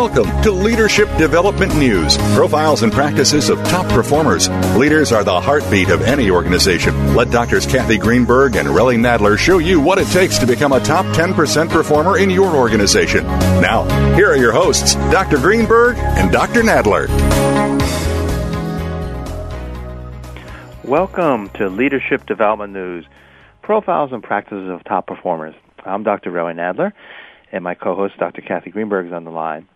Welcome to Leadership Development News profiles and practices of top performers. Leaders are the heartbeat of any organization. Let Doctors Kathy Greenberg and Relly Nadler show you what it takes to become a top 10% performer in your organization. Now, here are your hosts, Dr. Greenberg and Dr. Nadler. Welcome to Leadership Development News profiles and practices of top performers. I'm Dr. Relly Nadler, and my co-host, Dr. Kathy Greenberg, is on the line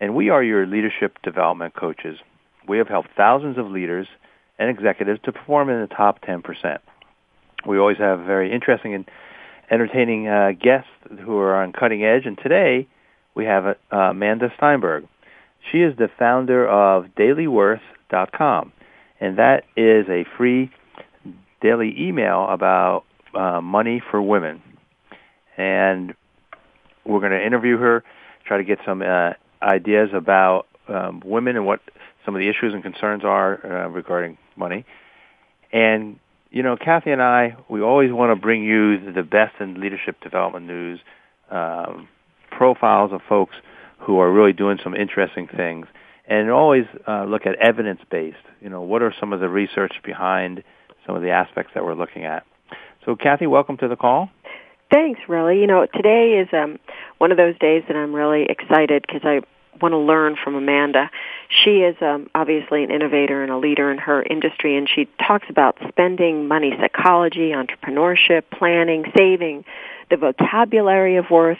and we are your leadership development coaches. We have helped thousands of leaders and executives to perform in the top 10%. We always have very interesting and entertaining uh, guests who are on cutting edge, and today we have uh, Amanda Steinberg. She is the founder of dailyworth.com, and that is a free daily email about uh, money for women. And we're going to interview her, try to get some uh, ideas about um, women and what some of the issues and concerns are uh, regarding money. And you know, Kathy and I, we always want to bring you the best in leadership development news, um, profiles of folks who are really doing some interesting things, and always uh, look at evidence-based. You know, what are some of the research behind some of the aspects that we're looking at? So, Kathy, welcome to the call. Thanks, Relly. You know, today is um, one of those days that I'm really excited because I want to learn from Amanda. She is um, obviously an innovator and a leader in her industry, and she talks about spending money psychology, entrepreneurship, planning, saving, the vocabulary of worth,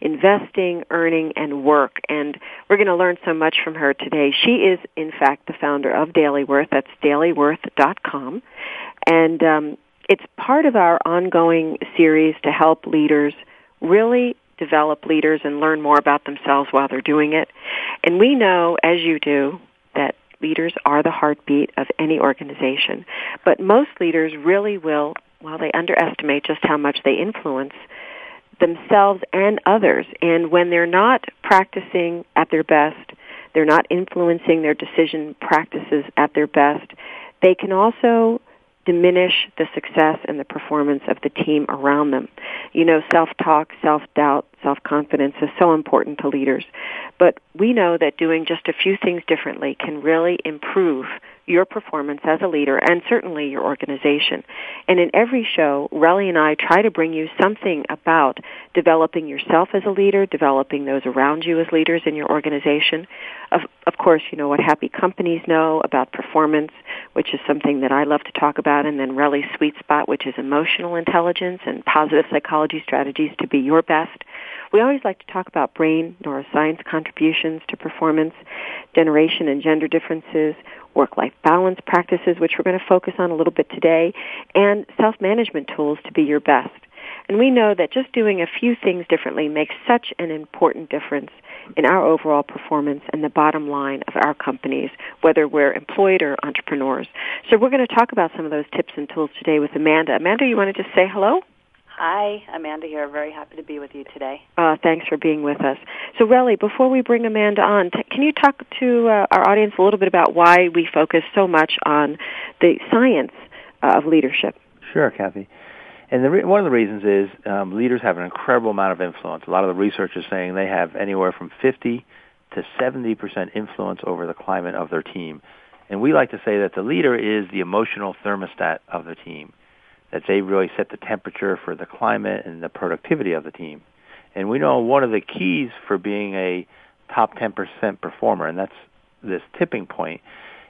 investing, earning, and work. And we're going to learn so much from her today. She is, in fact, the founder of Daily Worth. That's dailyworth.com. And um, it's part of our ongoing series to help leaders really develop leaders and learn more about themselves while they're doing it. And we know, as you do, that leaders are the heartbeat of any organization. But most leaders really will, while they underestimate just how much they influence themselves and others. And when they're not practicing at their best, they're not influencing their decision practices at their best, they can also diminish the success and the performance of the team around them. You know, self-talk, self-doubt, self-confidence is so important to leaders. But we know that doing just a few things differently can really improve your performance as a leader and certainly your organization. And in every show, Relly and I try to bring you something about developing yourself as a leader, developing those around you as leaders in your organization. Of, of course, you know what happy companies know about performance, which is something that I love to talk about, and then Relly's sweet spot, which is emotional intelligence and positive psychology strategies to be your best. We always like to talk about brain neuroscience contributions to performance, generation and gender differences, work-life balance practices, which we're going to focus on a little bit today, and self-management tools to be your best. And we know that just doing a few things differently makes such an important difference in our overall performance and the bottom line of our companies, whether we're employed or entrepreneurs. So we're going to talk about some of those tips and tools today with Amanda. Amanda, you want to just say hello? Hi, Amanda here. Very happy to be with you today. Uh, thanks for being with us. So, Relly, before we bring Amanda on, t- can you talk to uh, our audience a little bit about why we focus so much on the science uh, of leadership? Sure, Kathy. And the re- one of the reasons is um, leaders have an incredible amount of influence. A lot of the research is saying they have anywhere from 50 to 70 percent influence over the climate of their team. And we like to say that the leader is the emotional thermostat of the team that they really set the temperature for the climate and the productivity of the team. And we know one of the keys for being a top 10% performer, and that's this tipping point,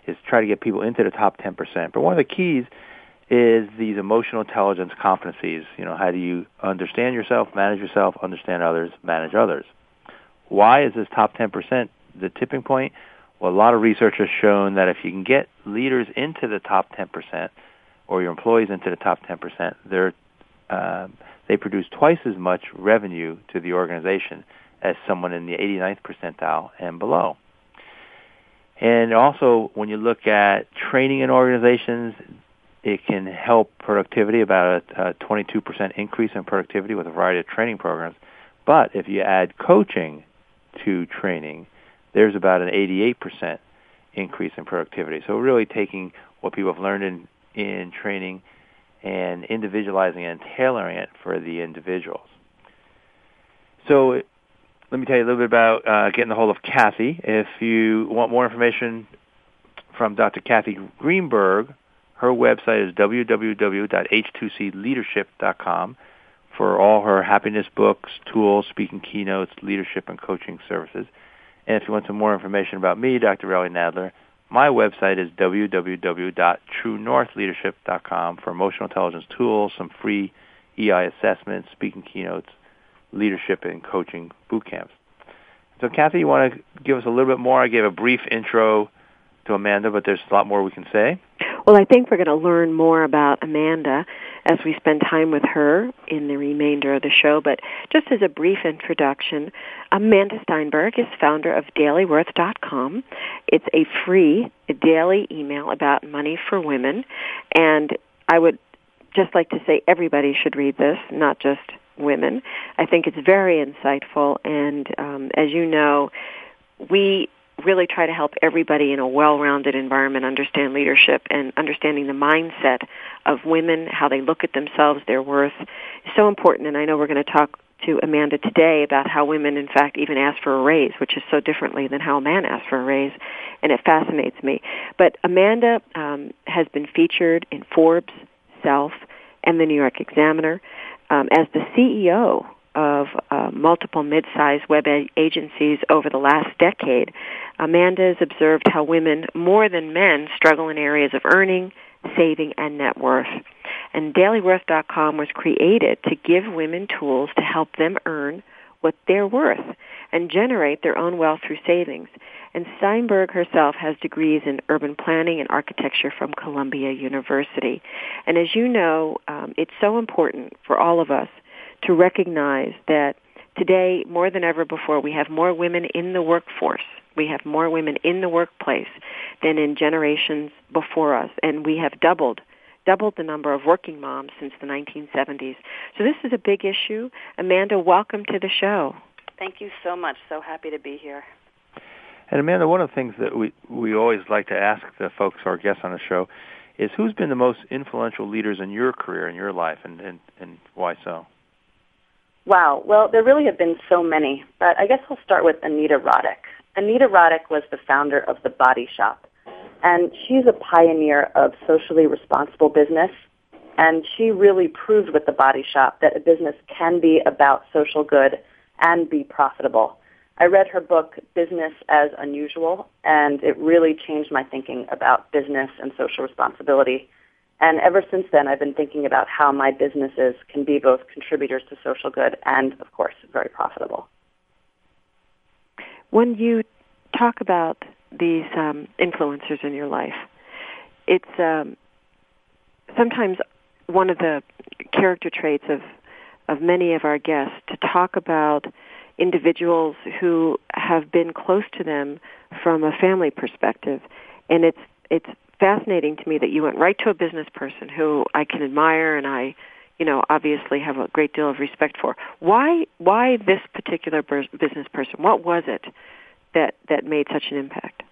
is try to get people into the top 10%. But one of the keys is these emotional intelligence competencies. You know, how do you understand yourself, manage yourself, understand others, manage others? Why is this top 10% the tipping point? Well, a lot of research has shown that if you can get leaders into the top 10%, or your employees into the top 10%, they're, uh, they produce twice as much revenue to the organization as someone in the 89th percentile and below. And also, when you look at training in organizations, it can help productivity, about a, a 22% increase in productivity with a variety of training programs. But if you add coaching to training, there's about an 88% increase in productivity. So really taking what people have learned in in training and individualizing and tailoring it for the individuals. So let me tell you a little bit about uh, getting a hold of Kathy. If you want more information from Dr. Kathy Greenberg, her website is www.h2cleadership.com for all her happiness books, tools, speaking keynotes, leadership, and coaching services. And if you want some more information about me, Dr. Relly Nadler, my website is www.truenorthleadership.com for emotional intelligence tools, some free EI assessments, speaking keynotes, leadership and coaching boot camps. So, Kathy, you want to give us a little bit more? I gave a brief intro to Amanda, but there's a lot more we can say. Well, I think we're going to learn more about Amanda as we spend time with her in the remainder of the show. But just as a brief introduction, Amanda Steinberg is founder of DailyWorth.com. It's a free daily email about money for women. And I would just like to say everybody should read this, not just women. I think it's very insightful. And um, as you know, we really try to help everybody in a well-rounded environment understand leadership and understanding the mindset of women, how they look at themselves, their worth is so important. And I know we're going to talk to Amanda today about how women, in fact, even ask for a raise, which is so differently than how a man asks for a raise, and it fascinates me. But Amanda um, has been featured in Forbes, Self, and the New York Examiner um, as the CEO of uh, multiple mid-sized web agencies over the last decade, Amanda has observed how women, more than men, struggle in areas of earning, saving, and net worth. And DailyWorth.com was created to give women tools to help them earn what they're worth and generate their own wealth through savings. And Steinberg herself has degrees in urban planning and architecture from Columbia University. And as you know, um, it's so important for all of us to recognize that today, more than ever before, we have more women in the workforce. We have more women in the workplace than in generations before us, and we have doubled doubled the number of working moms since the 1970s. So this is a big issue. Amanda, welcome to the show. Thank you so much. So happy to be here. And Amanda, one of the things that we we always like to ask the folks, our guests on the show, is who's been the most influential leaders in your career, in your life, and and, and why so? Wow. Well, there really have been so many, but I guess I'll start with Anita Roddick. Anita Roddick was the founder of The Body Shop, and she's a pioneer of socially responsible business. And she really proved with The Body Shop that a business can be about social good and be profitable. I read her book, Business as Unusual, and it really changed my thinking about business and social responsibility. And ever since then, I've been thinking about how my businesses can be both contributors to social good and, of course, very profitable. When you talk about these um, influencers in your life, it's um, sometimes one of the character traits of of many of our guests to talk about individuals who have been close to them from a family perspective, and it's it's fascinating to me that you went right to a business person who I can admire and I, you know, obviously have a great deal of respect for. Why why this particular business person? What was it that that made such an impact?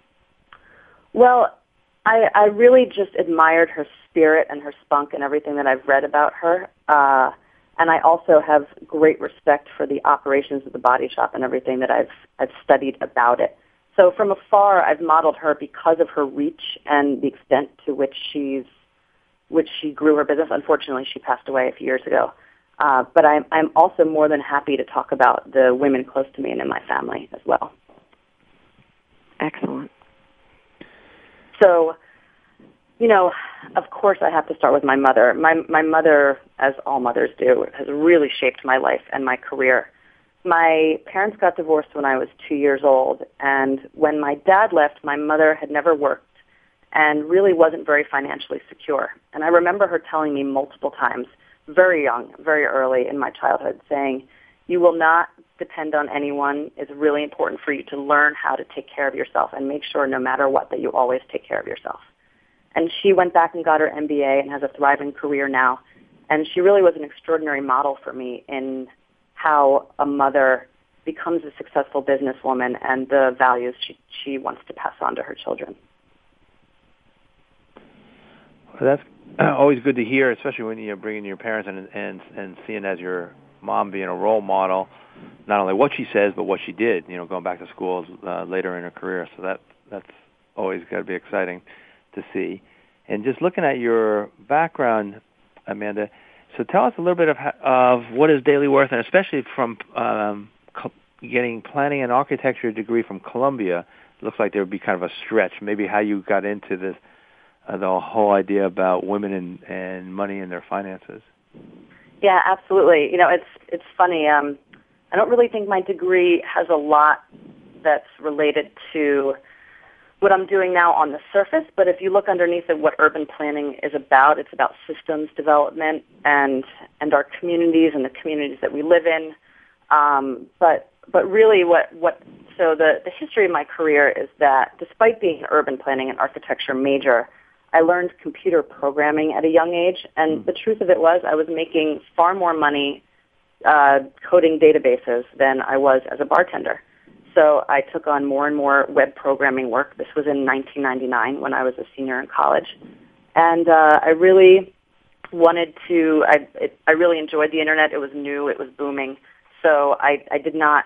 Well, I I really just admired her spirit and her spunk and everything that I've read about her. Uh and I also have great respect for the operations of the body shop and everything that I've I've studied about it. So from afar, I've modeled her because of her reach and the extent to which she's which she grew her business. Unfortunately, she passed away a few years ago. Uh, but I'm, I'm also more than happy to talk about the women close to me and in my family as well. Excellent. So, you know, of course, I have to start with my mother. My my mother, as all mothers do, has really shaped my life and my career. My parents got divorced when I was two years old, and when my dad left, my mother had never worked and really wasn't very financially secure. And I remember her telling me multiple times, very young, very early in my childhood, saying, you will not depend on anyone. It's really important for you to learn how to take care of yourself and make sure no matter what that you always take care of yourself. And she went back and got her MBA and has a thriving career now. And she really was an extraordinary model for me in how a mother becomes a successful businesswoman and the values she, she wants to pass on to her children. Well, that's always good to hear, especially when you're bringing your parents and and and seeing as your mom being a role model, not only what she says but what she did. You know, going back to school uh, later in her career. So that that's always got to be exciting to see. And just looking at your background, Amanda. So tell us a little bit of of what is Daily Worth, and especially from um, co- getting planning and architecture degree from Columbia. Looks like there would be kind of a stretch. Maybe how you got into this, uh, the whole idea about women and, and money and their finances. Yeah, absolutely. You know, it's it's funny. Um, I don't really think my degree has a lot that's related to what I'm doing now on the surface, but if you look underneath at what urban planning is about, it's about systems development and and our communities and the communities that we live in. Um, but but really, what what so the the history of my career is that despite being an urban planning and architecture major, I learned computer programming at a young age, and hmm. the truth of it was I was making far more money uh, coding databases than I was as a bartender. So I took on more and more web programming work. This was in 1999 when I was a senior in college, and uh, I really wanted to. I it, I really enjoyed the internet. It was new. It was booming. So I I did not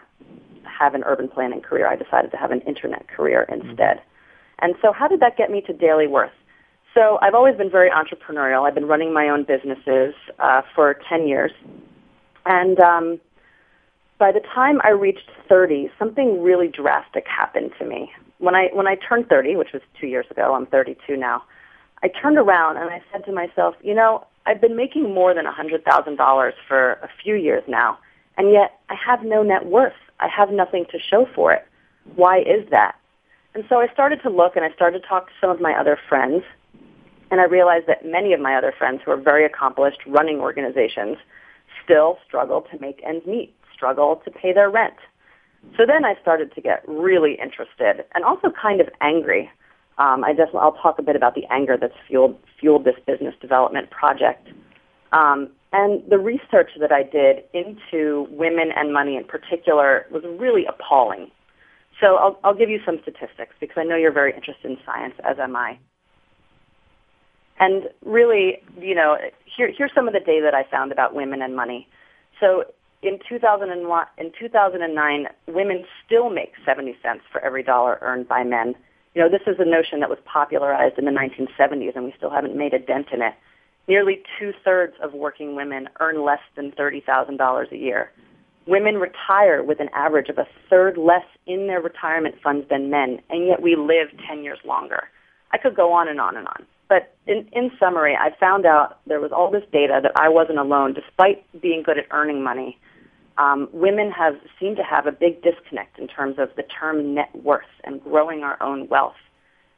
have an urban planning career. I decided to have an internet career mm-hmm. instead. Mm-hmm. And so how did that get me to Daily Worth? So I've always been very entrepreneurial. I've been running my own businesses uh, for 10 years. And um, by the time I reached 30, something really drastic happened to me. When I when I turned 30, which was two years ago, I'm 32 now. I turned around and I said to myself, you know, I've been making more than $100,000 for a few years now, and yet I have no net worth. I have nothing to show for it. Why is that? And so I started to look and I started to talk to some of my other friends, and I realized that many of my other friends who are very accomplished running organizations still struggle to make ends meet struggle to pay their rent. So then I started to get really interested and also kind of angry. Um, I just I'll talk a bit about the anger that's fueled fueled this business development project. Um, and the research that I did into women and money in particular was really appalling. So I'll, I'll give you some statistics because I know you're very interested in science, as am I. And really, you know, here, here's some of the data that I found about women and money. So in 2001, in 2009, women still make 70 cents for every dollar earned by men. You know, this is a notion that was popularized in the 1970s, and we still haven't made a dent in it. Nearly two-thirds of working women earn less than $30,000 a year. Women retire with an average of a third less in their retirement funds than men, and yet we live 10 years longer. I could go on and on and on. But in, in summary, I found out there was all this data that I wasn't alone, despite being good at earning money um, women have seem to have a big disconnect in terms of the term net worth and growing our own wealth.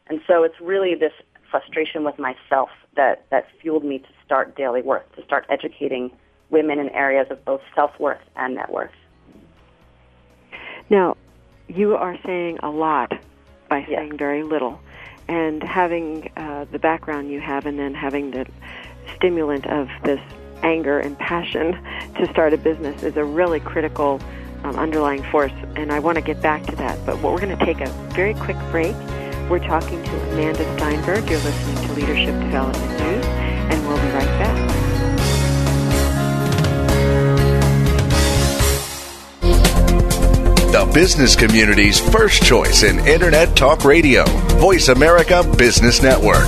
And so it's really this frustration with myself that, that fueled me to start Daily Worth, to start educating women in areas of both self-worth and net worth. Now, you are saying a lot by saying very little. And having uh, the background you have and then having the stimulant of this anger and passion to start a business is a really critical um, underlying force, and I want to get back to that. But what we're going to take a very quick break. We're talking to Amanda Steinberg. You're listening to Leadership Development News, and we'll be right back. The business community's first choice in Internet Talk Radio, Voice America Business Network.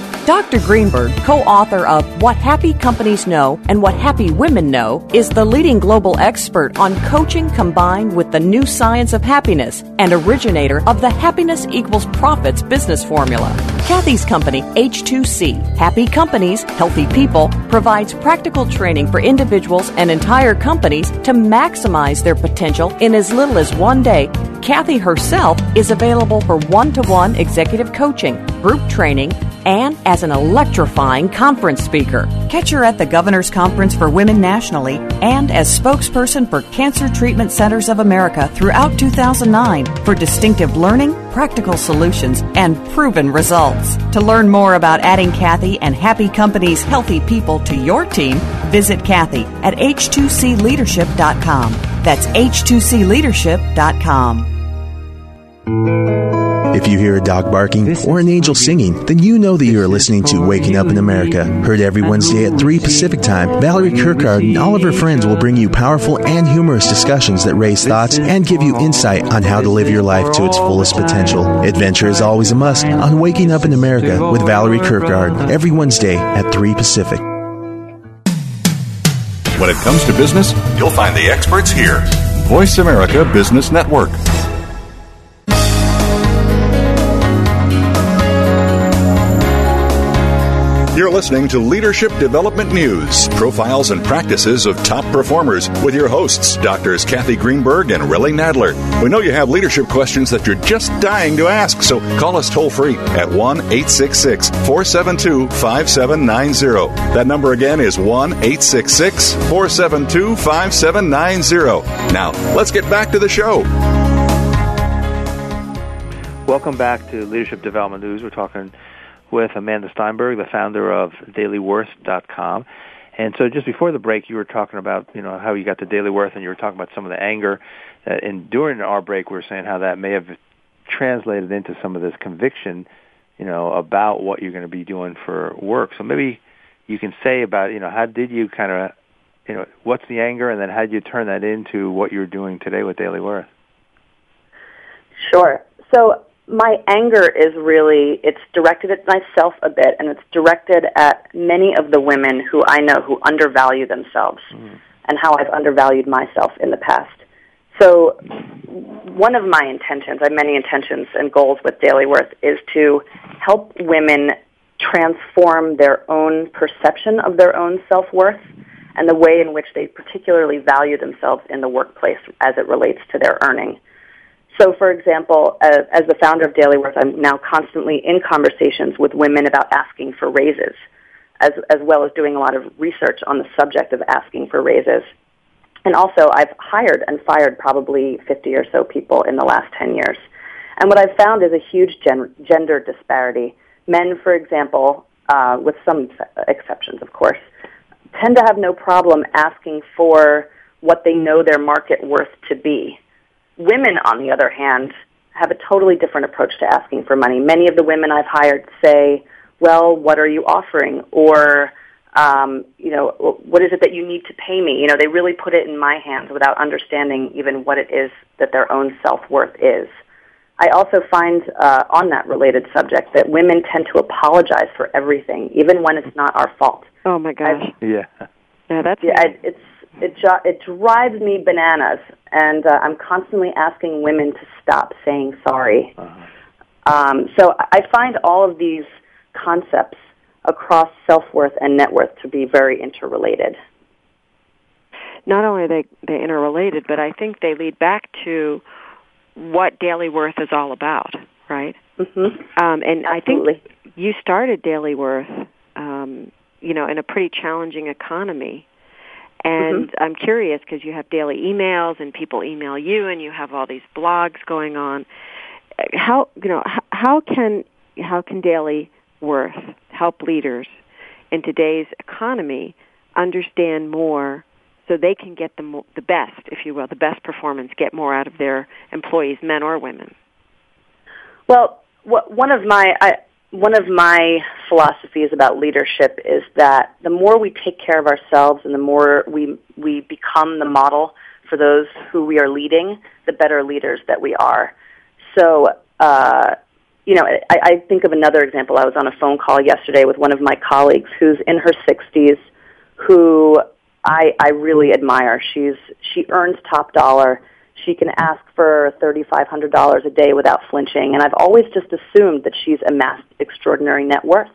Dr. Greenberg, co author of What Happy Companies Know and What Happy Women Know, is the leading global expert on coaching combined with the new science of happiness and originator of the Happiness Equals Profits business formula. Kathy's company, H2C, Happy Companies, Healthy People, provides practical training for individuals and entire companies to maximize their potential in as little as one day. Kathy herself is available for one to one executive coaching, group training, and as an electrifying conference speaker. Catch her at the Governor's Conference for Women nationally and as spokesperson for Cancer Treatment Centers of America throughout 2009 for distinctive learning, practical solutions, and proven results. To learn more about adding Kathy and Happy Company's healthy people to your team, visit Kathy at h2cleadership.com. That's h2cleadership.com. If you hear a dog barking or an angel singing, then you know that you are listening to Waking Up in America. Heard every Wednesday at 3 Pacific Time, Valerie Kirkard and all of her friends will bring you powerful and humorous discussions that raise thoughts and give you insight on how to live your life to its fullest potential. Adventure is always a must on Waking Up in America with Valerie Kirkard every Wednesday at 3 Pacific. When it comes to business, you'll find the experts here. Voice America Business Network. You're listening to Leadership Development News profiles and practices of top performers with your hosts, Doctors Kathy Greenberg and Relly Nadler. We know you have leadership questions that you're just dying to ask, so call us toll free at 1 866 472 5790. That number again is 1 866 472 5790. Now, let's get back to the show. Welcome back to Leadership Development News. We're talking with Amanda Steinberg, the founder of DailyWorth.com. And so just before the break, you were talking about, you know, how you got to Daily Worth and you were talking about some of the anger. And during our break, we were saying how that may have translated into some of this conviction, you know, about what you're going to be doing for work. So maybe you can say about, you know, how did you kind of, you know, what's the anger and then how did you turn that into what you're doing today with Daily Worth? Sure. So my anger is really it's directed at myself a bit and it's directed at many of the women who I know who undervalue themselves mm. and how I've undervalued myself in the past. So one of my intentions, I have many intentions and goals with Daily Worth is to help women transform their own perception of their own self-worth and the way in which they particularly value themselves in the workplace as it relates to their earning. So, for example, uh, as the founder of Daily Worth, I'm now constantly in conversations with women about asking for raises, as, as well as doing a lot of research on the subject of asking for raises. And also, I've hired and fired probably 50 or so people in the last 10 years. And what I've found is a huge gen- gender disparity. Men, for example, uh, with some exceptions, of course, tend to have no problem asking for what they know their market worth to be Women, on the other hand, have a totally different approach to asking for money. Many of the women I've hired say, well, what are you offering? Or, um, you know, what is it that you need to pay me? You know, they really put it in my hands without understanding even what it is that their own self-worth is. I also find uh, on that related subject that women tend to apologize for everything, even when it's not our fault. Oh my gosh! I've, yeah, yeah, that's yeah. I, it's it it drives me bananas, and uh, I'm constantly asking women to stop saying sorry. Uh-huh. Um, so I find all of these concepts across self worth and net worth to be very interrelated. Not only are they they interrelated, but I think they lead back to what daily worth is all about, right? Mm-hmm. Um, and Absolutely. I think you started daily worth, um, you know, in a pretty challenging economy and mm-hmm. I'm curious because you have daily emails and people email you and you have all these blogs going on. How you know how, how can how can daily worth help leaders in today's economy understand more so they can get the mo- the best, if you will, the best performance, get more out of their employees, men or women? Well, what, one of my I, one of my philosophies about leadership is that the more we take care of ourselves and the more we we become the model for those who we are leading, the better leaders that we are. So, uh, you know, I, I think of another example. I was on a phone call yesterday with one of my colleagues who's in her 60s, who I, I really admire. She's she earns top dollar. She can ask for $3,500 a day without flinching, and I've always just assumed that she's amassed extraordinary net worth.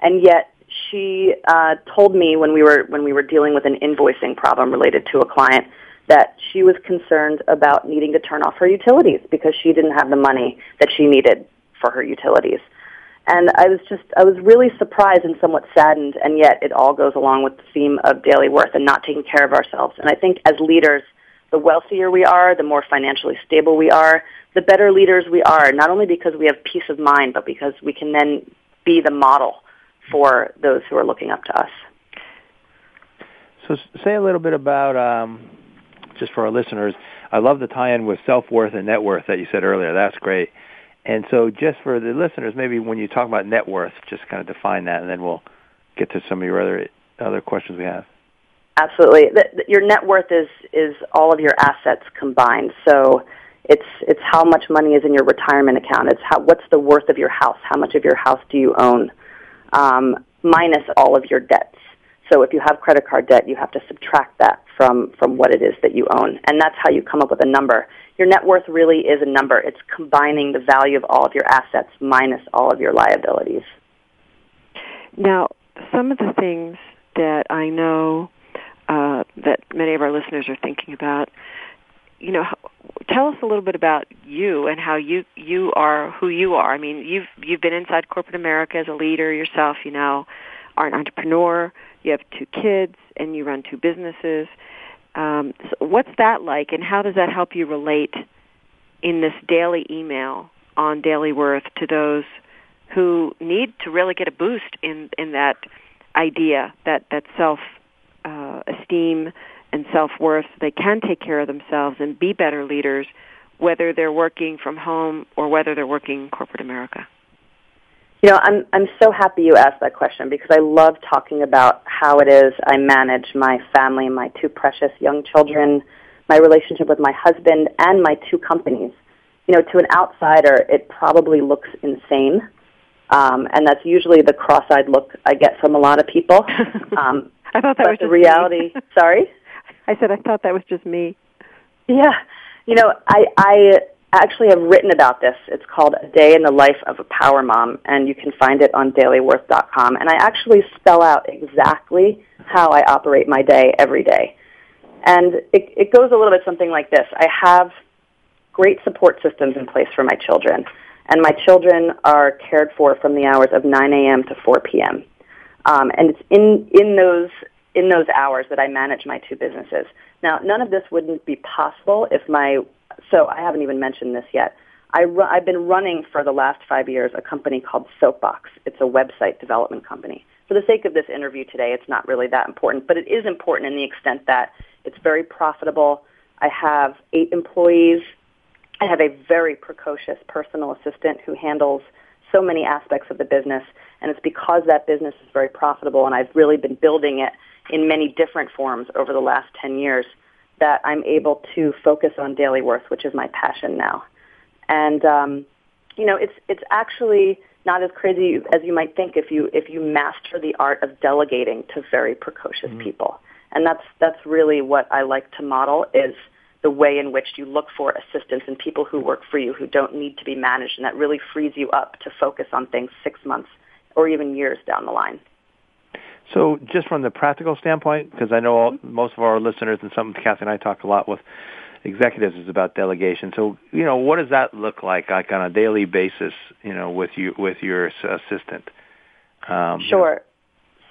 And yet, she uh, told me when we were when we were dealing with an invoicing problem related to a client that she was concerned about needing to turn off her utilities because she didn't have the money that she needed for her utilities. And I was just, I was really surprised and somewhat saddened, and yet it all goes along with the theme of daily worth and not taking care of ourselves. And I think as leaders, the wealthier we are, the more financially stable we are, the better leaders we are, not only because we have peace of mind, but because we can then be the model for those who are looking up to us. So say a little bit about, um, just for our listeners, I love the tie-in with self-worth and net worth that you said earlier. That's great. And so just for the listeners, maybe when you talk about net worth, just kind of define that, and then we'll get to some of your other other questions we have. Absolutely. The, the, your net worth is is all of your assets combined. So it's it's how much money is in your retirement account. It's how what's the worth of your house? How much of your house do you own? Um, minus all of your debts. So if you have credit card debt, you have to subtract that from from what it is that you own, and that's how you come up with a number. Your net worth really is a number. It's combining the value of all of your assets minus all of your liabilities. Now, some of the things that I know uh, that many of our listeners are thinking about. You know, tell us a little bit about you and how you you are who you are. I mean, you've you've been inside corporate America as a leader yourself. You now are an entrepreneur. You have two kids, and you run two businesses. Um, so what's that like, and how does that help you relate in this daily email on Daily Worth to those who need to really get a boost in in that idea that that self uh, esteem and self worth. They can take care of themselves and be better leaders, whether they're working from home or whether they're working in corporate America. You know, I'm I'm so happy you asked that question because I love talking about how it is I manage my family, my two precious young children, my relationship with my husband, and my two companies. You know, to an outsider, it probably looks insane, um, and that's usually the cross-eyed look I get from a lot of people. Um, I thought that but was the reality. sorry, I said I thought that was just me. Yeah, you know, I I actually have written about this. It's called A Day in the Life of a Power Mom, and you can find it on dailyworth.com. And I actually spell out exactly how I operate my day every day. And it, it goes a little bit something like this. I have great support systems in place for my children, and my children are cared for from the hours of 9 a.m. to 4 p.m. Um, and it's in, in those in those hours that I manage my two businesses. Now, none of this wouldn't be possible if my so I haven't even mentioned this yet. I I've been running for the last five years a company called Soapbox. It's a website development company. For the sake of this interview today, it's not really that important, but it is important in the extent that it's very profitable. I have eight employees. I have a very precocious personal assistant who handles so many aspects of the business, and it's because that business is very profitable, and I've really been building it in many different forms over the last 10 years that I'm able to focus on daily worth, which is my passion now. And um, you know, it's it's actually not as crazy as you might think if you if you master the art of delegating to very precocious mm-hmm. people. And that's that's really what I like to model is the way in which you look for assistance and people who work for you who don't need to be managed and that really frees you up to focus on things 6 months or even years down the line. So, just from the practical standpoint, because I know all, most of our listeners and some Kathy and I talk a lot with executives is about delegation. So, you know, what does that look like, like on a daily basis? You know, with you with your assistant. Um, sure.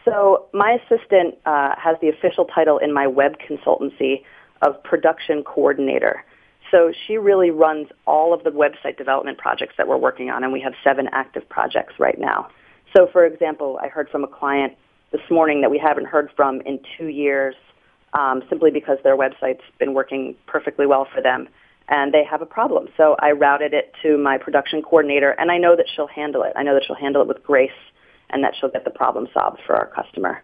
So, my assistant uh, has the official title in my web consultancy of production coordinator. So she really runs all of the website development projects that we're working on, and we have seven active projects right now. So, for example, I heard from a client this morning that we haven't heard from in two years um, simply because their website's been working perfectly well for them and they have a problem. So I routed it to my production coordinator, and I know that she'll handle it. I know that she'll handle it with grace, and that she'll get the problem solved for our customer.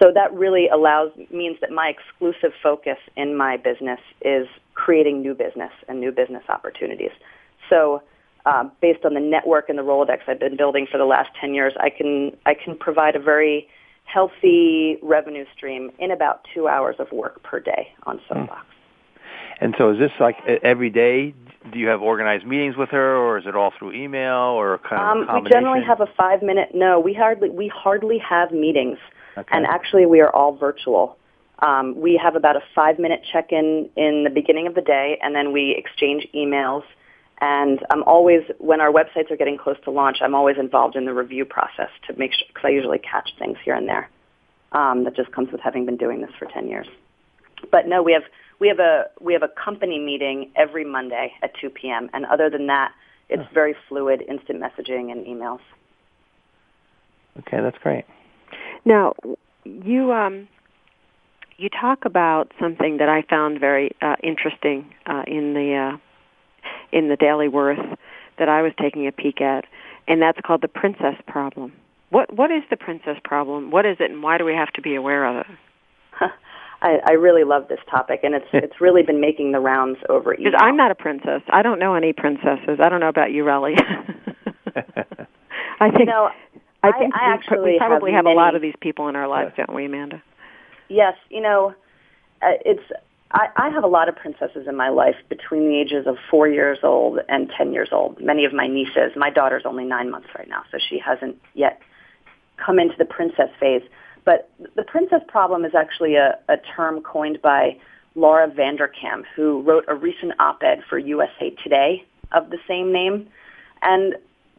So that really allows means that my exclusive focus in my business is creating new business and new business opportunities. So uh, based on the network and the Rolodex I've been building for the last 10 years, I can I can provide a very healthy revenue stream in about two hours of work per day on Soapbox. And so is this like every day? Do you have organized meetings with her, or is it all through email, or kind of um, We generally have a five minute. No, we hardly we hardly have meetings, okay. and actually we are all virtual. Um, we have about a five minute check in in the beginning of the day, and then we exchange emails. And I'm always when our websites are getting close to launch, I'm always involved in the review process to make sure because I usually catch things here and there. Um, that just comes with having been doing this for ten years. But no, we have we have a we have a company meeting every Monday at 2 p.m. And other than that, it's very fluid, instant messaging and emails. Okay, that's great. Now, you um, you talk about something that I found very uh, interesting uh, in the uh, in the Daily Worth that I was taking a peek at, and that's called the princess problem. What what is the princess problem? What is it, and why do we have to be aware of it? I, I really love this topic, and it's it's really been making the rounds over. Because I'm not a princess. I don't know any princesses. I don't know about you, Relly. I think. You know, I think I, I actually we probably have, have, a lot of these people in our lives, don't we, Amanda? Yes, you know, uh, it's. I, I have a lot of princesses in my life between the ages of four years old and ten years old. Many of my nieces. My daughter's only nine months right now, so she hasn't yet come into the princess phase. But the princess problem is actually a, a term coined by Laura Vanderkam, who wrote a recent op-ed for USA Today of the same name. And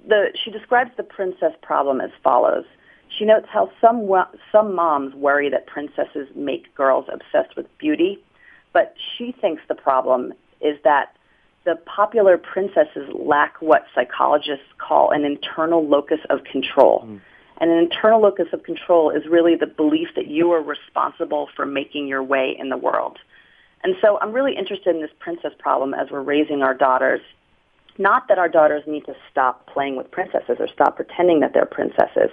the, she describes the princess problem as follows. She notes how some, some moms worry that princesses make girls obsessed with beauty, but she thinks the problem is that the popular princesses lack what psychologists call an internal locus of control. Mm. And an internal locus of control is really the belief that you are responsible for making your way in the world. And so I'm really interested in this princess problem as we're raising our daughters. Not that our daughters need to stop playing with princesses or stop pretending that they're princesses.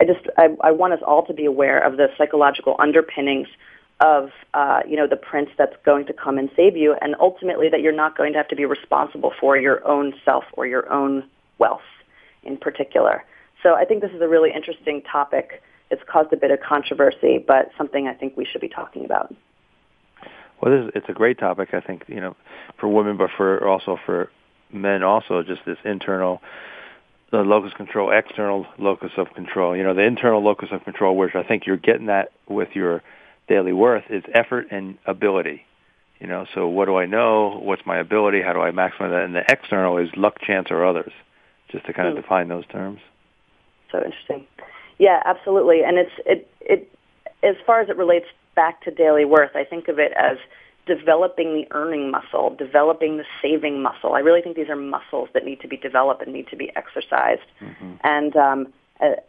I just I, I want us all to be aware of the psychological underpinnings of uh, you know the prince that's going to come and save you, and ultimately that you're not going to have to be responsible for your own self or your own wealth in particular. So I think this is a really interesting topic. It's caused a bit of controversy, but something I think we should be talking about. Well, is, it's a great topic. I think you know, for women, but for also for men, also just this internal the locus control, external locus of control. You know, the internal locus of control, which I think you're getting that with your daily worth, is effort and ability. You know, so what do I know? What's my ability? How do I maximize that? And the external is luck, chance, or others, just to kind of mm. define those terms so interesting. Yeah, absolutely. And it's it it as far as it relates back to daily worth, I think of it as developing the earning muscle, developing the saving muscle. I really think these are muscles that need to be developed and need to be exercised. Mm-hmm. And um,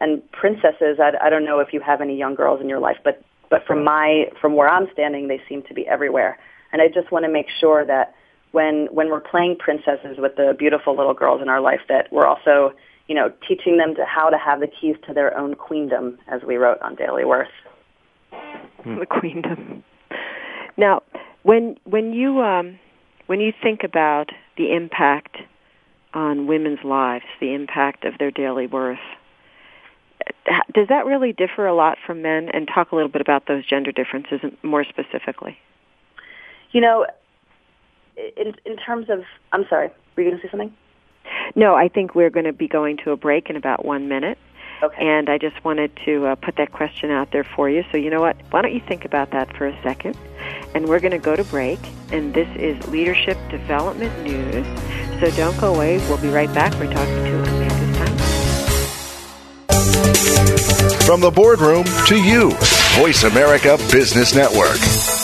and princesses, I, I don't know if you have any young girls in your life, but but from my from where I'm standing, they seem to be everywhere. And I just want to make sure that when when we're playing princesses with the beautiful little girls in our life, that we're also you know, teaching them to how to have the keys to their own queendom, as we wrote on Daily Worth. Hmm. The queendom. Now, when when you um, when you think about the impact on women's lives, the impact of their daily worth, does that really differ a lot from men? And talk a little bit about those gender differences more specifically. You know, in in terms of, I'm sorry, were you going to say something? No, I think we're going to be going to a break in about one minute. Okay. And I just wanted to uh, put that question out there for you. So, you know what? Why don't you think about that for a second? And we're going to go to break. And this is Leadership Development News. So don't go away. We'll be right back. We're talking to Amanda Stein. From the boardroom to you, Voice America Business Network.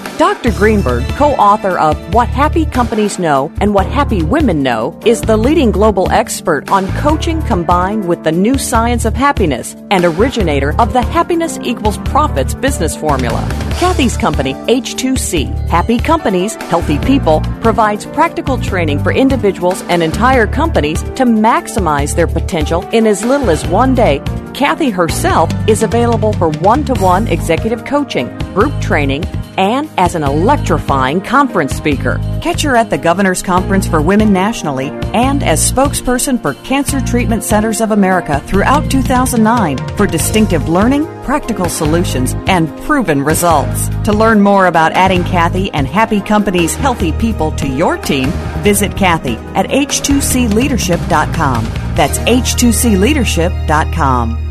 Dr. Greenberg, co author of What Happy Companies Know and What Happy Women Know, is the leading global expert on coaching combined with the new science of happiness and originator of the Happiness Equals Profits business formula. Kathy's company, H2C, Happy Companies, Healthy People, provides practical training for individuals and entire companies to maximize their potential in as little as one day. Kathy herself is available for one to one executive coaching, group training, and as an electrifying conference speaker. Catch her at the Governor's Conference for Women nationally and as spokesperson for Cancer Treatment Centers of America throughout 2009 for distinctive learning, practical solutions, and proven results. To learn more about adding Kathy and Happy Companies Healthy People to your team, visit Kathy at h2cleadership.com. That's h2cleadership.com.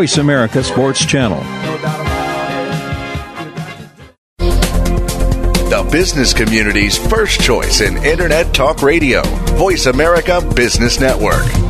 Voice America Sports Channel. The business community's first choice in Internet Talk Radio. Voice America Business Network.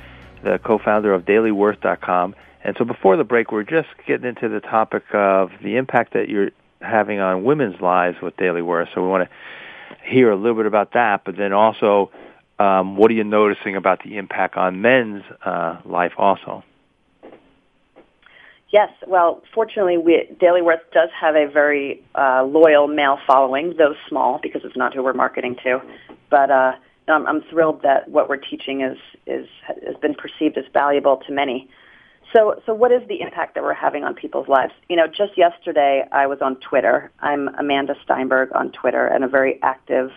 the co-founder of DailyWorth.com. And so before the break, we're just getting into the topic of the impact that you're having on women's lives with Daily Worth. So we want to hear a little bit about that, but then also, um, what are you noticing about the impact on men's uh, life also? Yes, well, fortunately, we, Daily Worth does have a very uh, loyal male following, though small, because it's not who we're marketing to. But uh, I'm, I'm thrilled that what we're teaching is, is has been perceived as valuable to many. So, so what is the impact that we're having on people's lives? You know, just yesterday I was on Twitter. I'm Amanda Steinberg on Twitter and a very active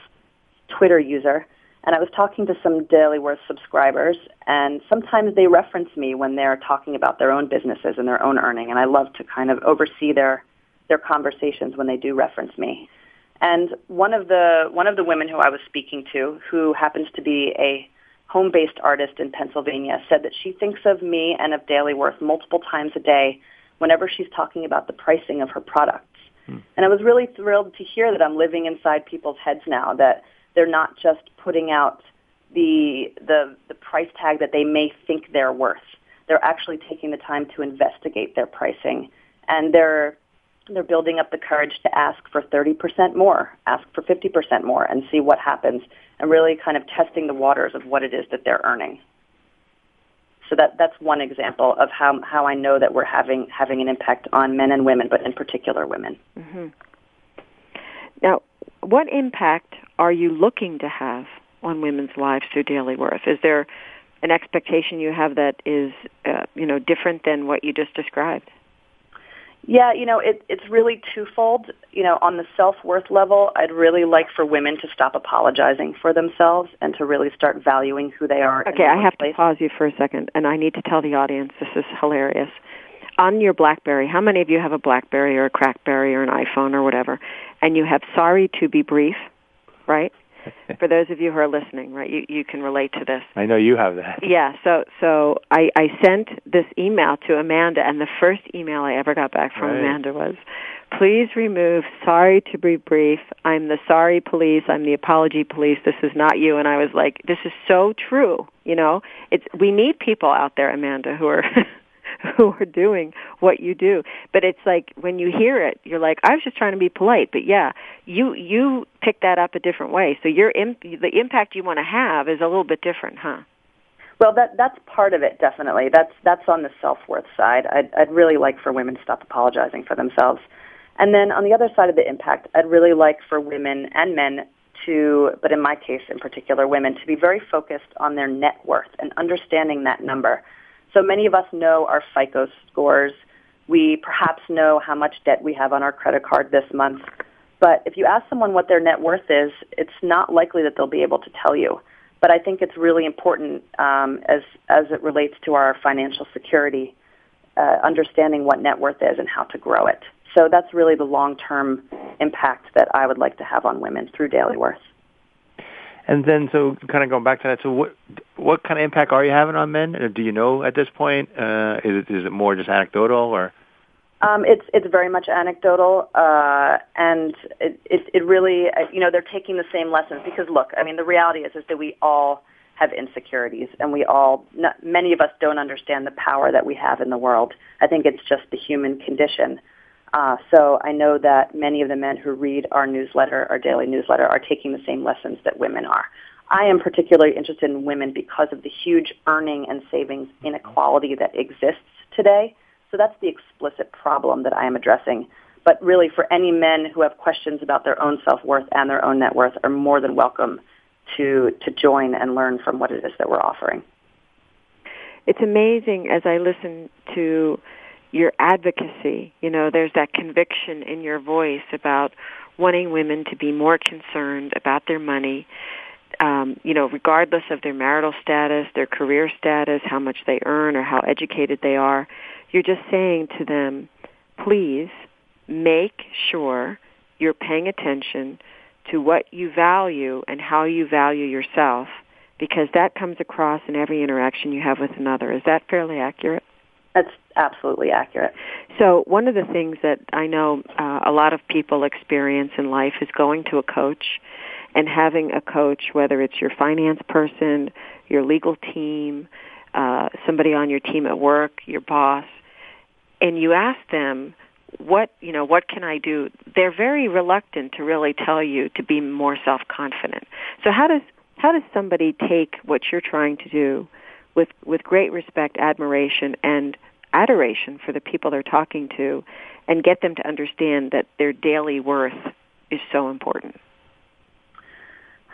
Twitter user. And I was talking to some Daily Worth subscribers, and sometimes they reference me when they're talking about their own businesses and their own earning. And I love to kind of oversee their their conversations when they do reference me. And one of the one of the women who I was speaking to, who happens to be a home-based artist in Pennsylvania, said that she thinks of me and of Daily Worth multiple times a day whenever she's talking about the pricing of her products. Hmm. And I was really thrilled to hear that I'm living inside people's heads now that they're not just putting out the, the, the price tag that they may think they're worth. They're actually taking the time to investigate their pricing. And they're, they're building up the courage to ask for 30% more, ask for 50% more, and see what happens, and really kind of testing the waters of what it is that they're earning. So that, that's one example of how, how I know that we're having, having an impact on men and women, but in particular women. Mm-hmm. Now, what impact are you looking to have on women's lives through Daily Worth? Is there an expectation you have that is, uh, you know, different than what you just described? Yeah, you know, it, it's really twofold. You know, on the self-worth level, I'd really like for women to stop apologizing for themselves and to really start valuing who they are. Okay, I have place. to pause you for a second, and I need to tell the audience this is hilarious. On your BlackBerry, how many of you have a BlackBerry or a CrackBerry or an iPhone or whatever, and you have sorry to be brief? right? For those of you who are listening, right, you, you can relate to this. I know you have that. Yeah, so so I, I sent this email to Amanda, and the first email I ever got back from right. Amanda was, please remove sorry to be brief. I'm the sorry police. I'm the apology police. This is not you. And I was like, this is so true. You know, it's, we need people out there, Amanda, who are who are doing what you do. But it's like when you hear it, you're like, I was just trying to be polite. But yeah, you you pick that up a different way. So your imp- the impact you want to have is a little bit different, huh? Well, that that's part of it, definitely. That's that's on the self worth side. I'd I'd really like for women to stop apologizing for themselves, and then on the other side of the impact, I'd really like for women and men to, but in my case in particular, women to be very focused on their net worth and understanding that number. So many of us know our FICO scores. We perhaps know how much debt we have on our credit card this month. But if you ask someone what their net worth is, it's not likely that they'll be able to tell you. But I think it's really important um, as as it relates to our financial security, uh, understanding what net worth is and how to grow it. So that's really the long term impact that I would like to have on women through Daily Worth. And then, so kind of going back to that, so what what kind of impact are you having on men? Do you know at this point? Uh, is it is it more just anecdotal or? Um, it's it's very much anecdotal, uh, and it, it it really uh, you know they're taking the same lessons because look, I mean the reality is is that we all have insecurities, and we all not, many of us don't understand the power that we have in the world. I think it's just the human condition. Uh, so I know that many of the men who read our newsletter, our daily newsletter, are taking the same lessons that women are. I am particularly interested in women because of the huge earning and savings inequality that exists today. So that's the explicit problem that I am addressing. But really, for any men who have questions about their own self-worth and their own net worth are more than welcome to, to join and learn from what it is that we're offering. It's amazing as I listen to your advocacy. You know, there's that conviction in your voice about wanting women to be more concerned about their money, um, you know, regardless of their marital status, their career status, how much they earn, or how educated they are. You're just saying to them, please make sure you're paying attention to what you value and how you value yourself because that comes across in every interaction you have with another. Is that fairly accurate? That's absolutely accurate. So one of the things that I know uh, a lot of people experience in life is going to a coach and having a coach, whether it's your finance person, your legal team, uh, somebody on your team at work, your boss, and you ask them, what you know what can i do they're very reluctant to really tell you to be more self confident so how does how does somebody take what you're trying to do with with great respect admiration and adoration for the people they're talking to and get them to understand that their daily worth is so important?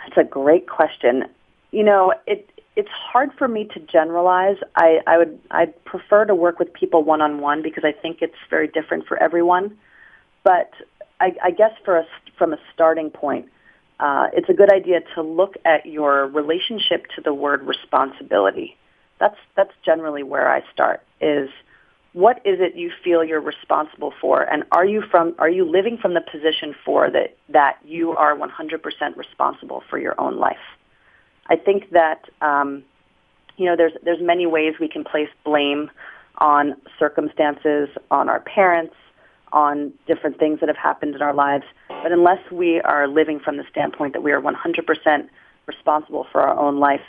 That's a great question. You know, it it's hard for me to generalize. I, I would I'd prefer to work with people one on one because I think it's very different for everyone. But I, I guess for us from a starting point, uh, it's a good idea to look at your relationship to the word responsibility. That's that's generally where I start. Is what is it you feel you're responsible for, and are you from are you living from the position for that that you are 100% responsible for your own life? I think that um, you know there's there's many ways we can place blame on circumstances, on our parents, on different things that have happened in our lives. But unless we are living from the standpoint that we are 100% responsible for our own life,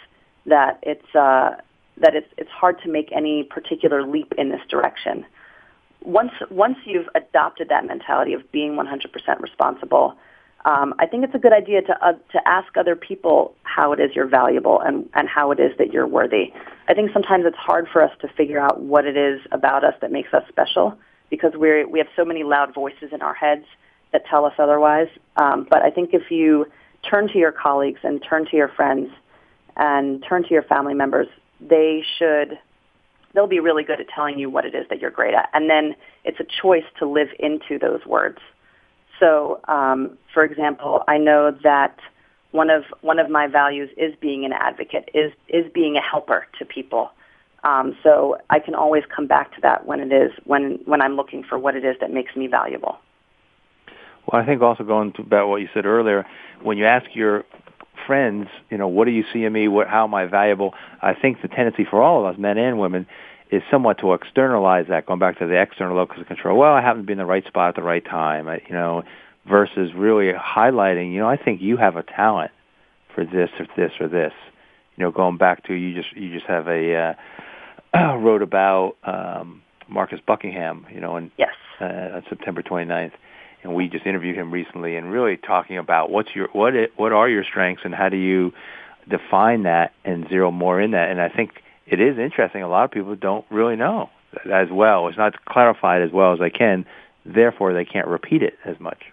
that it's uh, that it's it's hard to make any particular leap in this direction. Once once you've adopted that mentality of being 100% responsible, um, I think it's a good idea to uh, to ask other people how it is you're valuable and and how it is that you're worthy. I think sometimes it's hard for us to figure out what it is about us that makes us special because we we have so many loud voices in our heads that tell us otherwise. Um, but I think if you turn to your colleagues and turn to your friends and turn to your family members, they should they'll be really good at telling you what it is that you're great at, and then it's a choice to live into those words. So, um, for example, I know that one of one of my values is being an advocate, is is being a helper to people. Um, so I can always come back to that when it is when when I'm looking for what it is that makes me valuable. Well, I think also going to about what you said earlier, when you ask your friends, you know, what do you see in me? What, how am I valuable? I think the tendency for all of us, men and women, is somewhat to externalize that, going back to the external locus of control. Well, I happen to be in the right spot at the right time, you know, versus really highlighting, you know, I think you have a talent for this or this or this. You know, going back to you just you just have a uh, wrote about um, Marcus Buckingham, you know, and yes. uh, on September 29th, and we just interviewed him recently, and really talking about what's your what it, what are your strengths and how do you define that and zero more in that. And I think it is interesting. A lot of people don't really know as well. It's not clarified as well as they can. Therefore, they can't repeat it as much.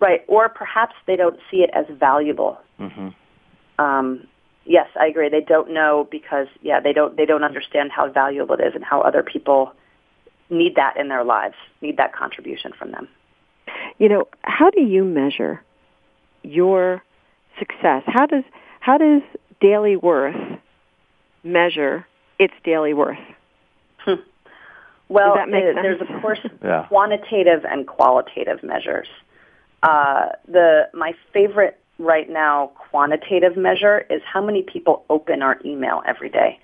Right, or perhaps they don't see it as valuable. Mm-hmm. Um, yes, I agree. They don't know because yeah, they don't they don't understand how valuable it is and how other people need that in their lives, need that contribution from them. You know, how do you measure your success? How does how does daily worth measure its daily worth? Hmm. Well, there's of course yeah. quantitative and qualitative measures. Uh, the my favorite right now quantitative measure is how many people open our email every day.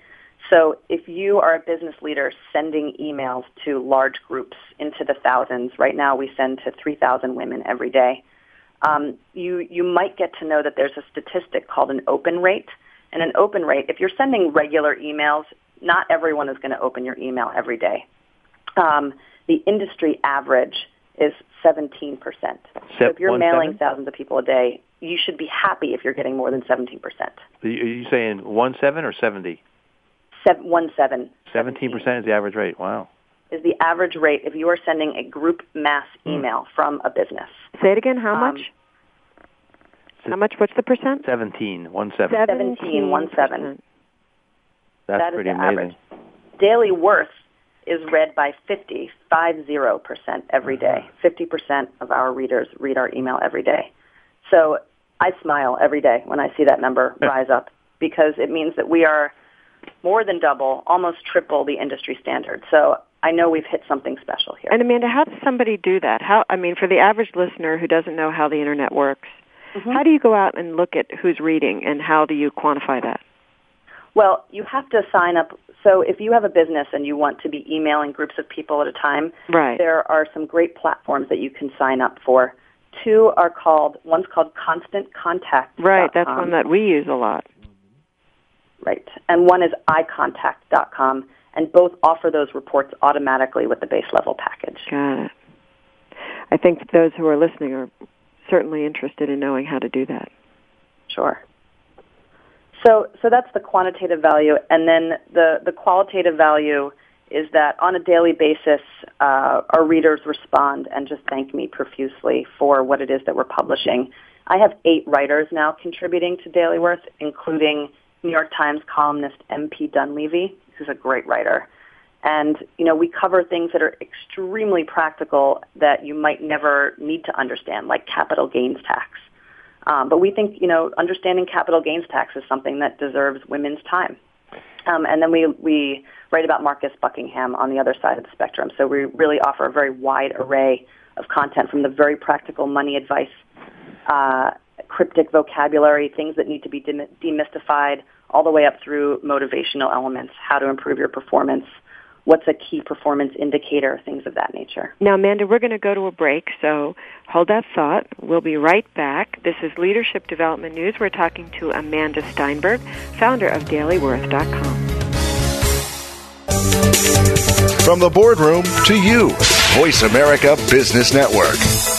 So if you are a business leader sending emails to large groups into the thousands, right now we send to 3,000 women every day, um, you, you might get to know that there's a statistic called an open rate. And an open rate, if you're sending regular emails, not everyone is going to open your email every day. Um, the industry average is 17%. So if you're mailing thousands of people a day, you should be happy if you're getting more than 17%. Are you saying 1 7 or 70? Seven, one seven. 17% is the average rate. Wow. Is the average rate if you are sending a group mass hmm. email mm. from a business. Say it again. How um, much? How much? What's the percent? 17. One seven. 17. One seven. That's that pretty is amazing. Average. Daily worth is read by 50, five zero percent every day. 50% of our readers read our email every day. So I smile every day when I see that number rise up because it means that we are more than double, almost triple the industry standard. So I know we've hit something special here. And Amanda, how does somebody do that? How I mean, for the average listener who doesn't know how the internet works, mm-hmm. how do you go out and look at who's reading, and how do you quantify that? Well, you have to sign up. So if you have a business and you want to be emailing groups of people at a time, right. there are some great platforms that you can sign up for. Two are called, one's called Constant Contact. Right, that's one that we use a lot. Right. And one is iContact.com, and both offer those reports automatically with the base level package. Got it. I think those who are listening are certainly interested in knowing how to do that. Sure. So, so that's the quantitative value, and then the, the qualitative value is that on a daily basis, uh, our readers respond and just thank me profusely for what it is that we're publishing. I have eight writers now contributing to Daily Worth, including New York Times columnist MP Dunleavey, who's a great writer. And, you know, we cover things that are extremely practical that you might never need to understand, like capital gains tax. Um, but we think, you know, understanding capital gains tax is something that deserves women's time. Um, and then we, we write about Marcus Buckingham on the other side of the spectrum. So we really offer a very wide array of content from the very practical money advice, uh, cryptic vocabulary, things that need to be demystified, all the way up through motivational elements, how to improve your performance, what's a key performance indicator, things of that nature. Now, Amanda, we're going to go to a break, so hold that thought. We'll be right back. This is Leadership Development News. We're talking to Amanda Steinberg, founder of DailyWorth.com. From the boardroom to you, Voice America Business Network.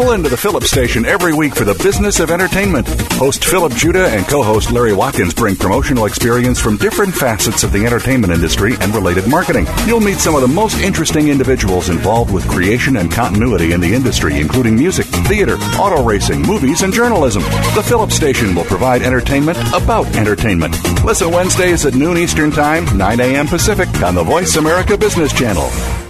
Pull into the Phillips station every week for the business of entertainment. Host Philip Judah and co-host Larry Watkins bring promotional experience from different facets of the entertainment industry and related marketing. You'll meet some of the most interesting individuals involved with creation and continuity in the industry, including music, theater, auto racing, movies, and journalism. The Phillips station will provide entertainment about entertainment. Listen Wednesdays at noon Eastern Time, 9 a.m. Pacific on the Voice America Business Channel.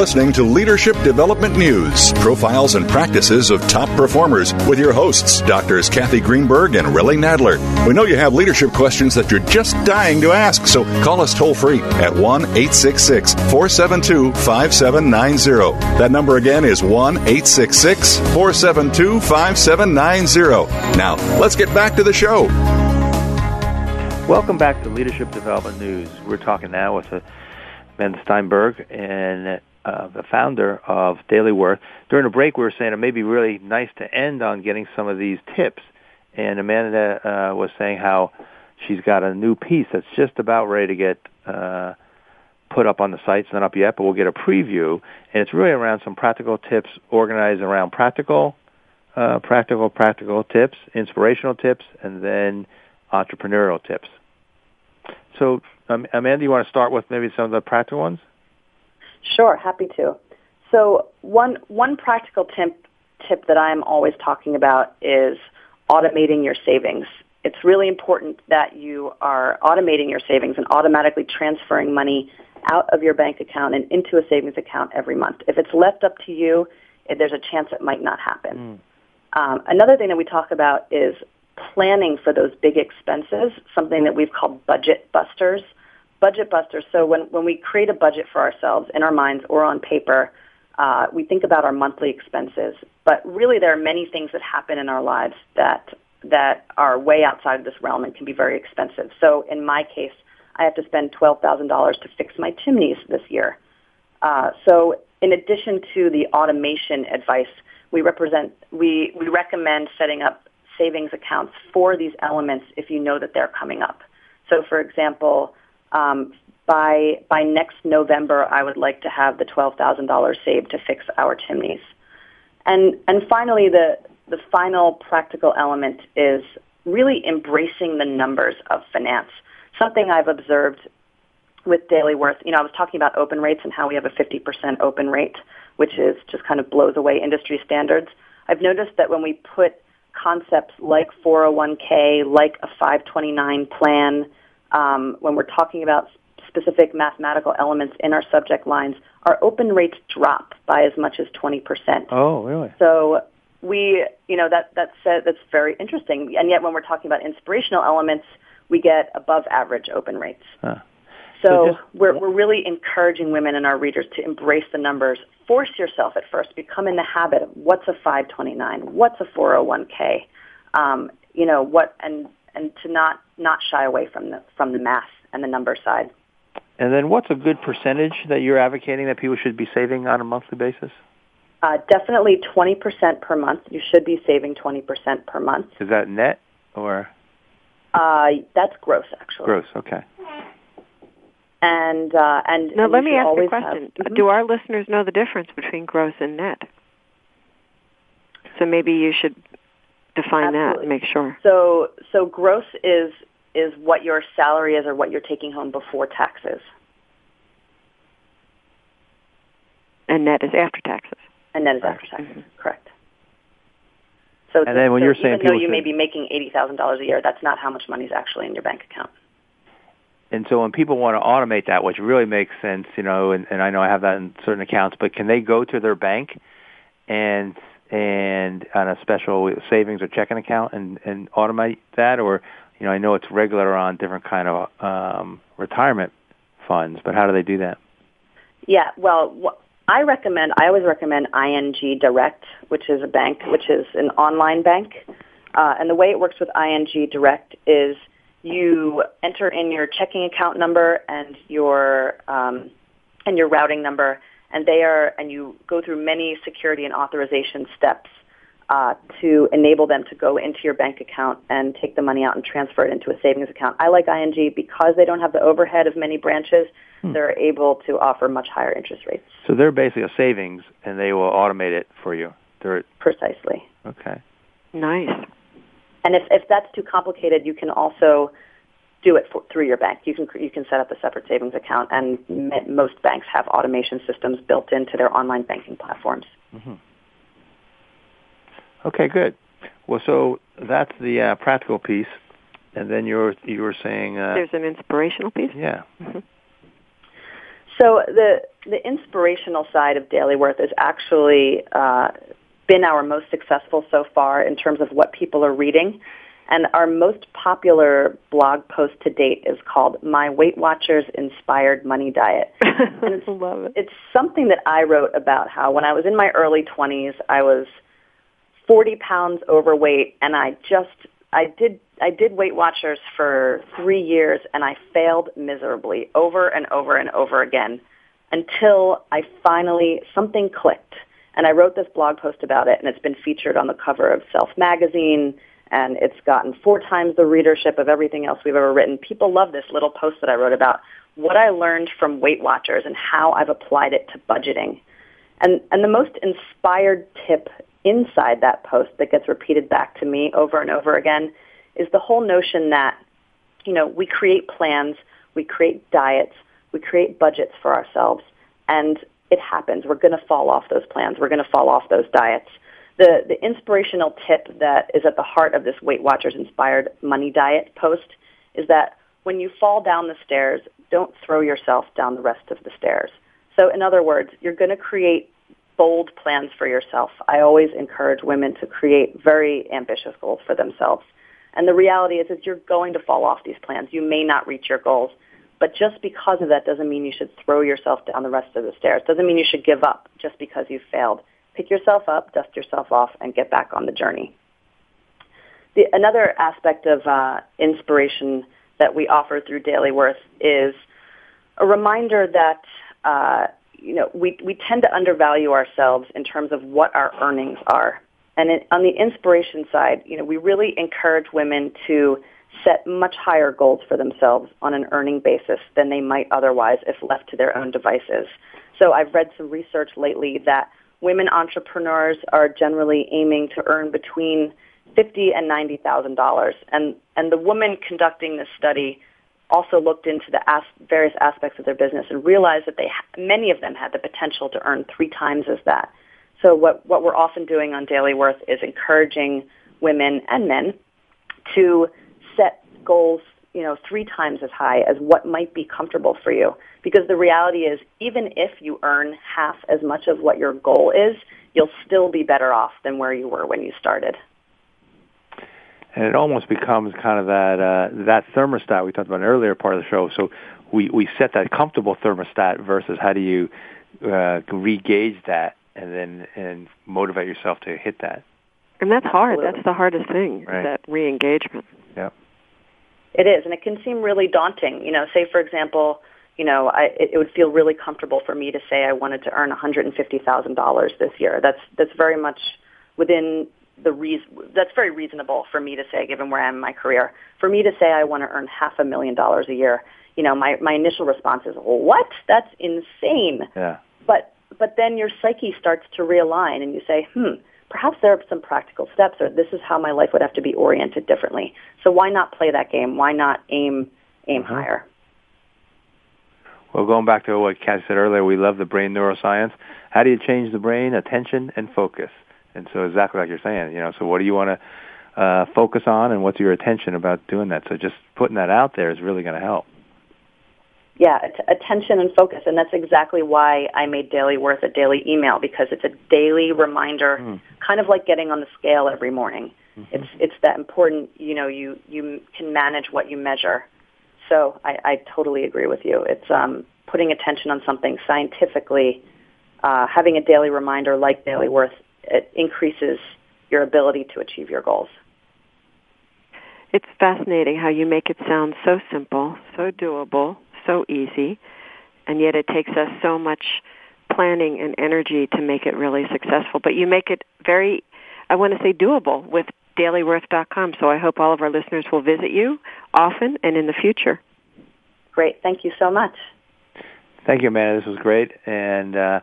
Listening to Leadership Development News, profiles and practices of top performers with your hosts, Doctors Kathy Greenberg and Relly Nadler. We know you have leadership questions that you're just dying to ask, so call us toll free at 1 866 472 5790. That number again is 1 866 472 5790. Now, let's get back to the show. Welcome back to Leadership Development News. We're talking now with uh, Ben Steinberg, and uh, the founder of Daily Worth. During a break, we were saying it may be really nice to end on getting some of these tips. And Amanda uh, was saying how she's got a new piece that's just about ready to get uh, put up on the site. It's not up yet, but we'll get a preview. And it's really around some practical tips organized around practical, uh, practical, practical tips, inspirational tips, and then entrepreneurial tips. So, um, Amanda, you want to start with maybe some of the practical ones? Sure, happy to. So one one practical tip tip that I'm always talking about is automating your savings. It's really important that you are automating your savings and automatically transferring money out of your bank account and into a savings account every month. If it's left up to you, there's a chance it might not happen. Mm. Um, another thing that we talk about is planning for those big expenses, something that we've called budget busters budget busters. So when, when we create a budget for ourselves in our minds or on paper, uh, we think about our monthly expenses. But really, there are many things that happen in our lives that that are way outside of this realm and can be very expensive. So in my case, I have to spend twelve thousand dollars to fix my chimneys this year. Uh, so in addition to the automation advice, we represent we we recommend setting up savings accounts for these elements if you know that they're coming up. So for example, um, by by next November, I would like to have the twelve thousand dollars saved to fix our chimneys. And and finally, the the final practical element is really embracing the numbers of finance. Something I've observed with Daily Worth. You know, I was talking about open rates and how we have a 50% open rate which is just kind of blows away industry standards. I've noticed that when we put concepts like 401k, like a 529 plan, um, when we're talking about specific mathematical elements in our subject lines, our open rates drop by as much as 20%. Oh, really? So we, you know, that that's uh, that's very interesting. And yet, when we're talking about inspirational elements, we get above average open rates. Huh. So, So just- we're we're really encouraging women and our readers to embrace the numbers. Force yourself at first. Become in the habit of what's a 529, what's a 401k, um, you know what, and and to not not shy away from the from the math and the number side. And then what's a good percentage that you're advocating that people should be saving on a monthly basis? Uh, definitely 20% per month. You should be saving 20% per month. Is that net or Uh, that's gross, actually. gross? Okay. And uh, and Now, and let me should ask a question. have- Mhm. Do our listeners know the difference between gross and net? So maybe you should define that and make sure. So so gross is is what your salary is or what you're taking home before taxes, And net is after taxes. and net is after taxes. Correct. So And then when so you're saying even though people you may be making eighty thousand dollars a year, that's not how much money is actually in your bank account. And so when people want to automate that, which really makes sense, you know, and, and I know I have that in certain accounts, but can they go to their bank and and on a special savings or checking account and, and automate that, or you know, I know it's regular on different kind of um, retirement funds, but how do they do that? Yeah, well, wh- I recommend. I always recommend ING Direct, which is a bank, which is an online bank. Uh, and the way it works with ING Direct is you enter in your checking account number and your um, and your routing number, and they are and you go through many security and authorization steps uh, to enable them to go into your bank account and take the money out and transfer it into a savings account. I like ING because they don't have the overhead of many branches. They're able to offer much higher interest rates. So they're basically a savings, and they will automate it for you. They're Precisely. okay. Nice. And if, if that's too complicated, you can also do it for, through your bank. You can you can set up a separate savings account, and m- most banks have automation systems built into their online banking platforms. hmm Okay, good. Well, so that's the uh, practical piece, and then you're you were saying, uh, There's an inspirational piece. yeah, So the the inspirational side of Daily Worth has actually uh, been our most successful so far in terms of what people are reading. And our most popular blog post to date is called "My Weight Watchers Inspired Money Diet." And it's, Love it. it's something that I wrote about how when I was in my early 20s, I was 40 pounds overweight, and I just I did I did Weight Watchers for three years, and I failed miserably over and over and over again until I finally something clicked, and I wrote this blog post about it, and it's been featured on the cover of Self magazine. And it's gotten four times the readership of everything else we've ever written. People love this little post that I wrote about what I learned from Weight Watchers and how I've applied it to budgeting. And, and the most inspired tip inside that post that gets repeated back to me over and over again is the whole notion that, you know, we create plans, we create diets, we create budgets for ourselves, and it happens. We're going to fall off those plans. We're going to fall off those diets. The, the inspirational tip that is at the heart of this Weight Watchers inspired money diet post is that when you fall down the stairs, don't throw yourself down the rest of the stairs. So in other words, you're going to create bold plans for yourself. I always encourage women to create very ambitious goals for themselves. And the reality is that you're going to fall off these plans. You may not reach your goals. But just because of that doesn't mean you should throw yourself down the rest of the stairs. Doesn't mean you should give up just because you failed. Pick yourself up, dust yourself off, and get back on the journey. The, another aspect of uh, inspiration that we offer through Daily Worth is a reminder that uh, you know we we tend to undervalue ourselves in terms of what our earnings are. And it, on the inspiration side, you know, we really encourage women to set much higher goals for themselves on an earning basis than they might otherwise if left to their own devices. So I've read some research lately that women entrepreneurs are generally aiming to earn between fifty and ninety thousand dollars, and and the woman conducting this study also looked into the as- various aspects of their business and realized that they ha- many of them had the potential to earn three times as that. So what what we're often doing on Daily Worth is encouraging women and men to set goals, you know, three times as high as what might be comfortable for you. Because the reality is, even if you earn half as much of what your goal is, you'll still be better off than where you were when you started and it almost becomes kind of that uh, that thermostat we talked about in an earlier part of the show. So we we set that comfortable thermostat versus how do you uh, re-gauge that and then and motivate yourself to hit that. And that's hard. Absolutely. That's the hardest thing. Right. That re-engagement. Yeah. It is, and it can seem really daunting. You know, say for example, you know, I, it, it would feel really comfortable for me to say I wanted to earn $150,000 this year. That's that's very much within the reason that's very reasonable for me to say, given where I am in my career. For me to say I want to earn half a million dollars a year, you know, my my initial response is, well, "What? That's insane." Yeah. But but then your psyche starts to realign, and you say, "Hmm." Perhaps there are some practical steps, or this is how my life would have to be oriented differently. So why not play that game? Why not aim aim mm-hmm. higher? Well, going back to what Kat said earlier, we love the brain neuroscience. How do you change the brain? Attention and focus. And so exactly like you're saying, you know, so what do you want to uh, focus on and what's your attention about doing that? So just putting that out there is really going to help. Yeah, attention and focus, and that's exactly why I made Daily Worth a daily email because it's a daily reminder, mm. kind of like getting on the scale every morning. Mm-hmm. It's it's that important. You know, you you can manage what you measure. So I, I totally agree with you. It's um, putting attention on something scientifically, uh, having a daily reminder like Daily Worth it increases your ability to achieve your goals. It's fascinating how you make it sound so simple, so doable, so easy, and yet it takes us so much planning and energy to make it really successful. But you make it very, I want to say, doable with dailyworth.com. So I hope all of our listeners will visit you often and in the future. Great. Thank you so much. Thank you, Amanda. This was great. And uh,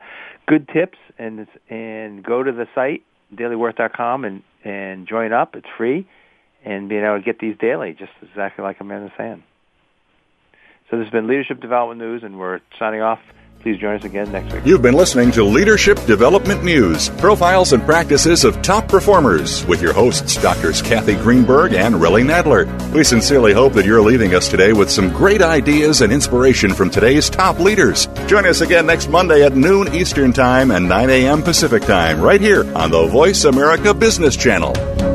good tips and and go to the site dailyworth.com and and join up. It's free, and being able to get these daily, just exactly like Amanda's saying. So this has been Leadership Development News, and we're signing off. Please join us again next week. You've been listening to Leadership Development News, profiles and practices of top performers with your hosts, Doctors Kathy Greenberg and Relly Nadler. We sincerely hope that you're leaving us today with some great ideas and inspiration from today's top leaders. Join us again next Monday at noon Eastern Time and 9 a.m. Pacific Time, right here on the Voice America Business Channel.